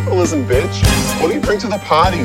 capitalism, bitch. What do you bring to the party?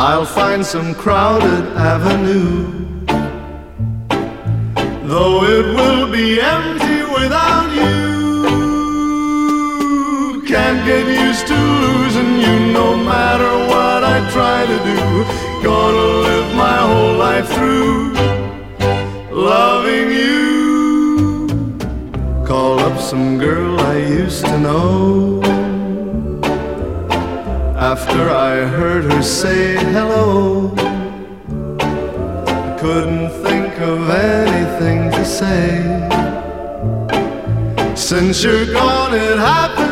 I'll find some crowded avenue. Though it will be empty without you. Can't get used to losing you no matter what I try to do. Gonna live my whole life through loving you. Call up some girl I used to know. After I heard her say hello, I couldn't think of anything to say. Since you're gone, it happens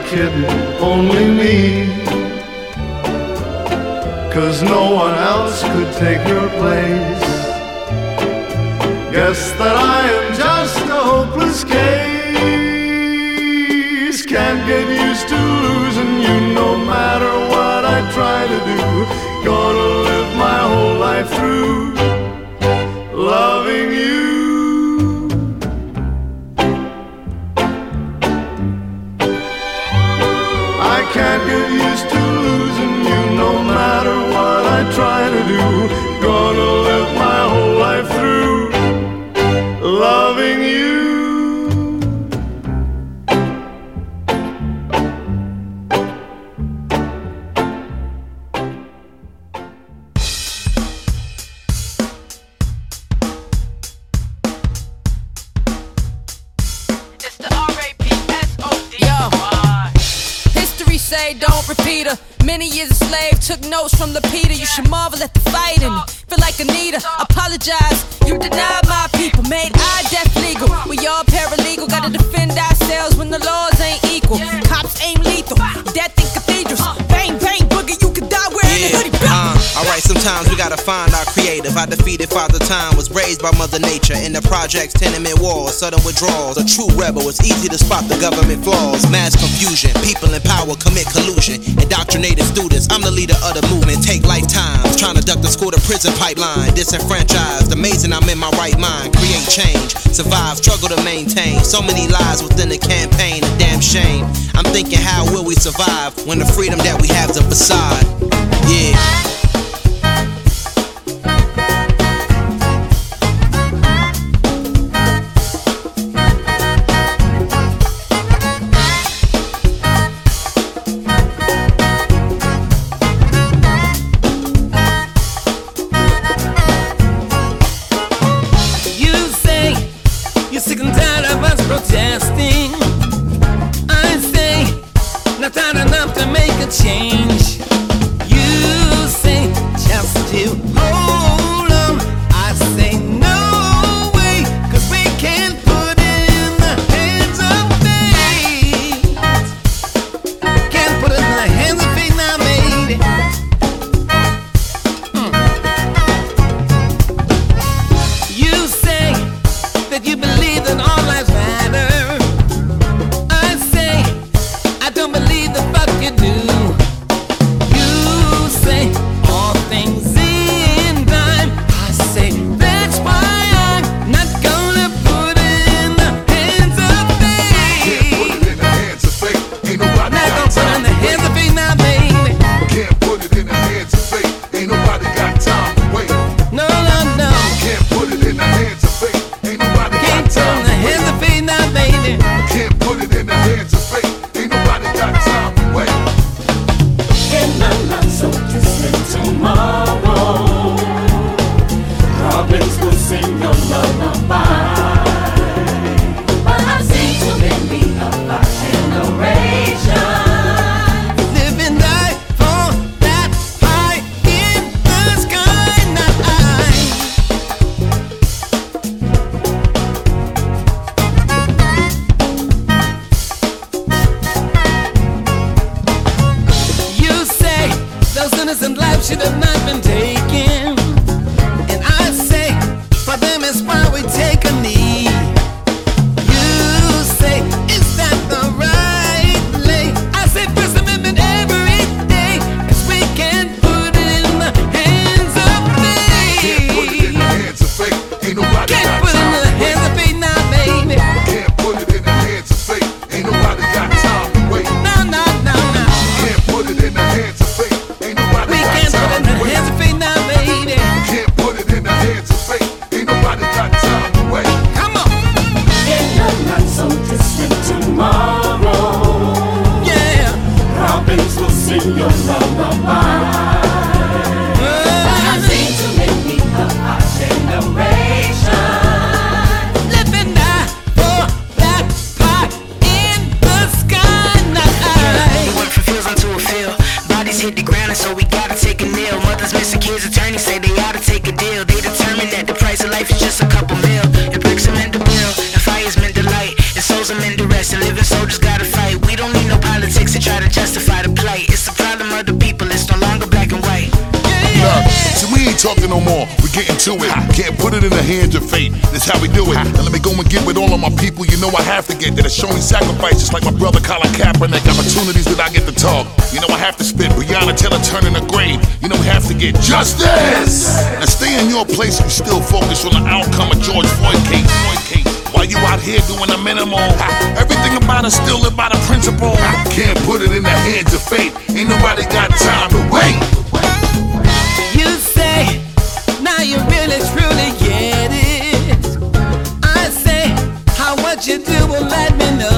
Kidding? Only me. Cause no one else could take your place. Guess that I am just a hopeless case. Can't get used to losing you no matter what I try to do. Gonna live my whole life through her. Many years a slave, took notes from Lapita. You should marvel at the fighting. Feel like Anita, apologize. You denied my people, made I death legal. We all paralegal, gotta defend ourselves when the laws ain't equal. Cops aim lethal, alright, sometimes we gotta find our creative. I defeated Father Time, was raised by Mother Nature. In the projects, tenement walls, sudden withdrawals. A true rebel, it's easy to spot the government flaws. Mass confusion, people in power commit collusion. Indoctrinated students, I'm the leader of the movement. Take lifetimes, trying to duck the school to prison pipeline. Disenfranchised, amazing I'm in my right mind. Create change, survive, struggle to maintain. So many lies within the campaign, a damn shame. I'm thinking, how will we survive when the freedom that we have's a facade? Yeah. on, we getting to it. Can't put it in the hands of fate. That's how we do it. Now let me go and get with all of my people. You know I have to get that are showing sacrifices like my brother Colin Kaepernick. Opportunities that I get to talk. You know I have to spit. Breonna Taylor turning a grave. You know we have to get justice. Now stay in your place and still focus on the outcome of George Floyd case. Floyd case. While you out here doing the minimal, everything about us still live by the principle. Can't put it in the hands of fate. Ain't nobody got time to wait. you do will let me know.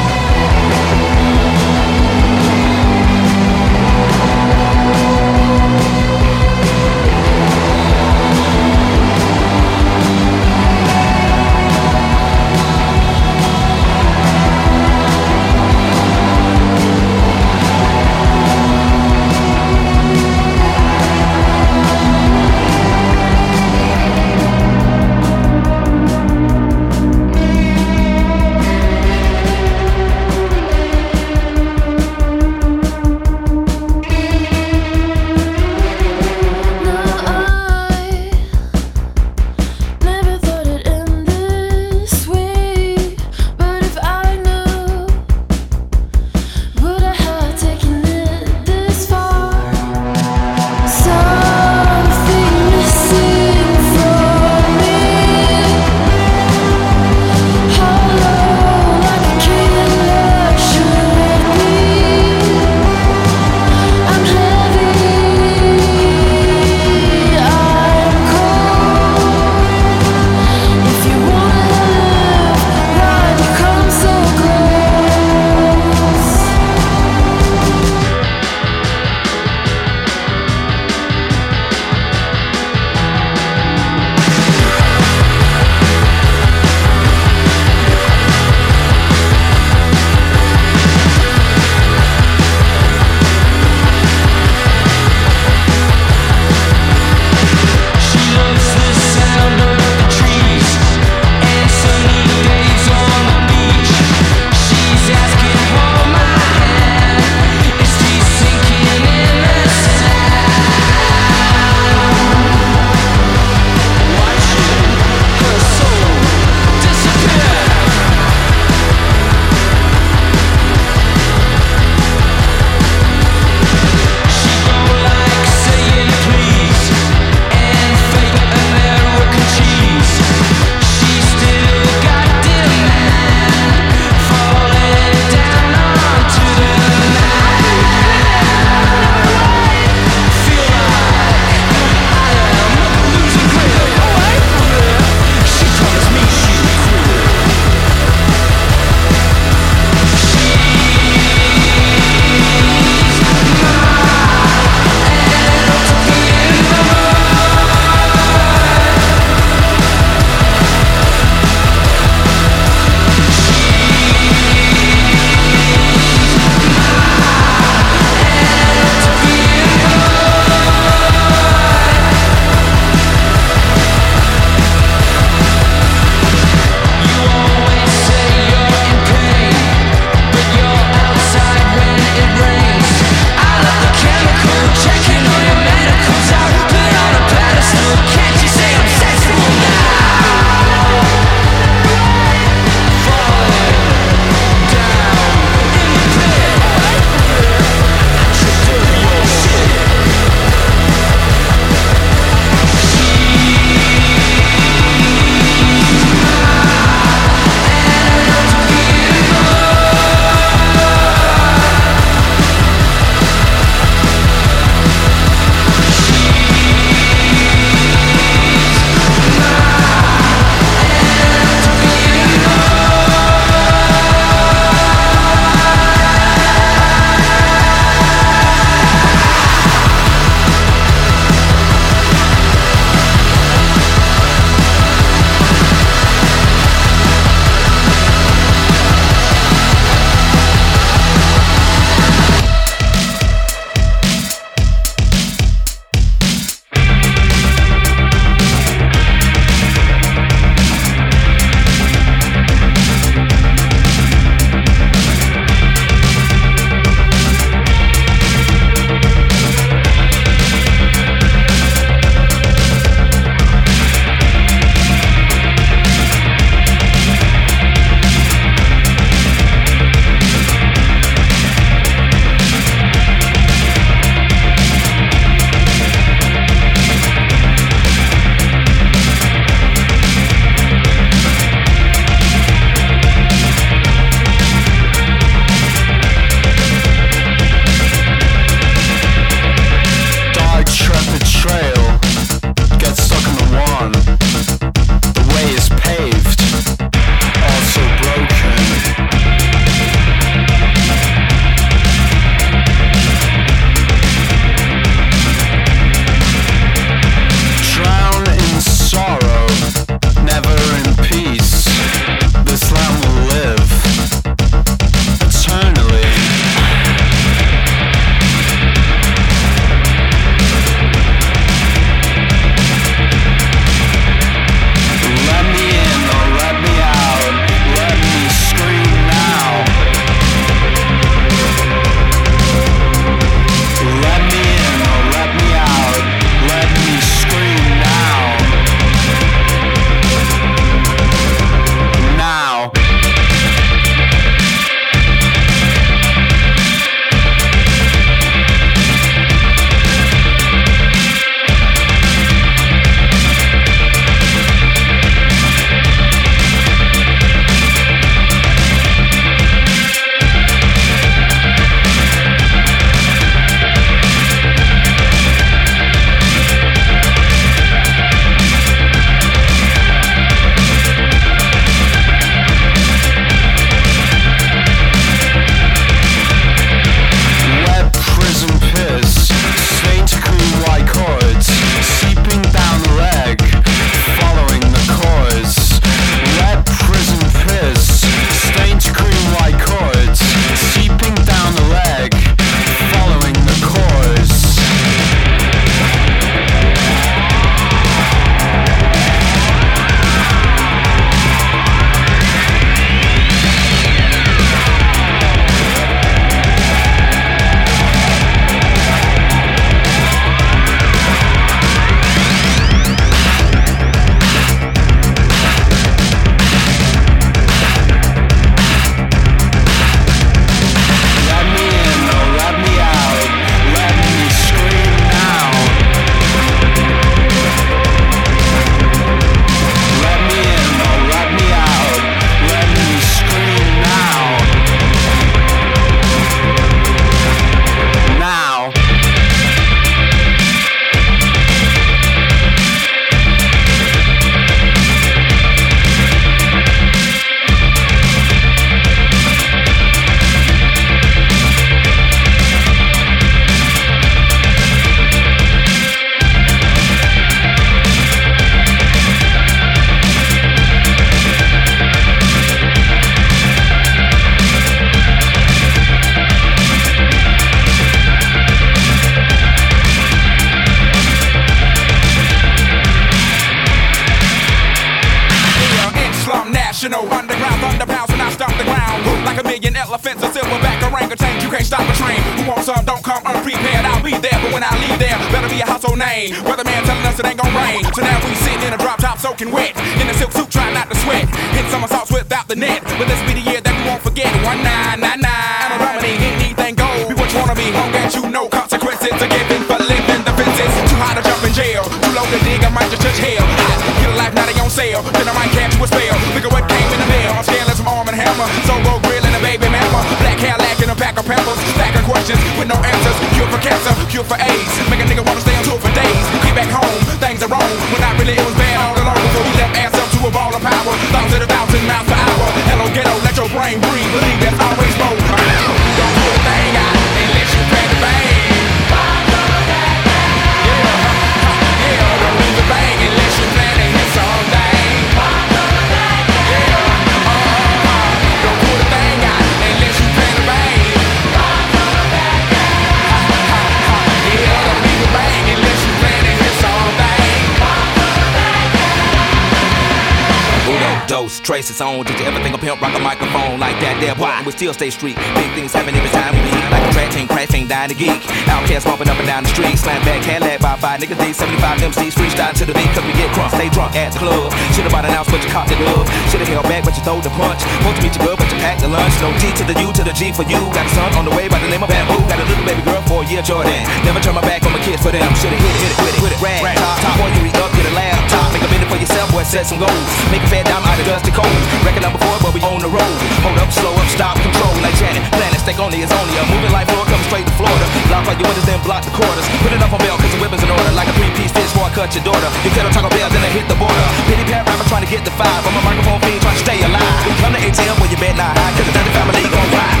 its own. Did you ever think a pimp rock a microphone like that? There, boy, we still stay street. Big things happen every time we. Like a track team, crash ain't dying to geek. OutKast bumping up and down the street. Slam back, Cadillac by five niggas. D. 75 MCs freestyle to the beat. Cause we get drunk, stay drunk at the club. Should've bought an ounce, but you caught the love. Should've held back, but you throw the punch. Supposed to meet your girl, but you packed the lunch. No D to the U to the G for you. Got a son on the way by the name of Bamboo. Got a little baby girl for year, Jordan. Never turn my back on my kids for them. Should've hit it, hit it, hit it, hit it. Rag, top, top, before you re-up, get a laugh. Take a minute for yourself, boy, set some goals. Make a fair dime out of dusty cold. Record number four, but we on the road. Hold up, slow up, stop, control. Like Janet, planets, stick only it's only a moving life floor. Come straight to Florida. Lock out your windows, then block the quarters. Put it up on bail, cause the weapon's in order. Like a three-piece fish, boy, cut your daughter. You tell them Taco Bell, then I hit the border. Pity pat rapper trying to get the five. I'm a microphone fiend trying to stay alive. Come to ATL, boy, you bet not high, cause the dirty family gon' ride.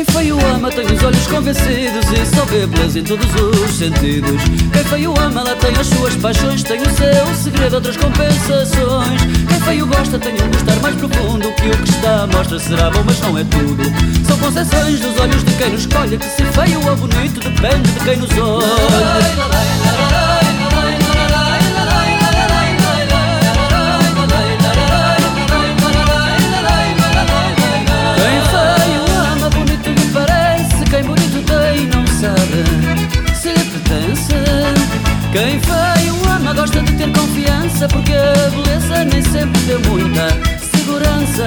Quem feio ama tem os olhos convencidos e só vê beleza em todos os sentidos. Quem feio ama, ela tem as suas paixões, tem o seu segredo, outras compensações. Quem feio gosta tem um gostar mais profundo que o que está mostra será bom, mas não é tudo. São concessões dos olhos de quem nos escolhe, que se feio ou bonito depende de quem nos olha. porque a beleza nem sempre deu muita segurança.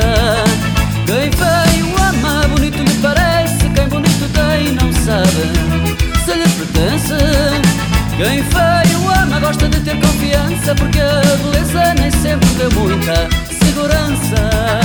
Quem feio ama, bonito lhe parece, quem bonito tem não sabe se lhe pertence. Quem feio ama, gosta de ter confiança, porque a beleza nem sempre deu muita segurança.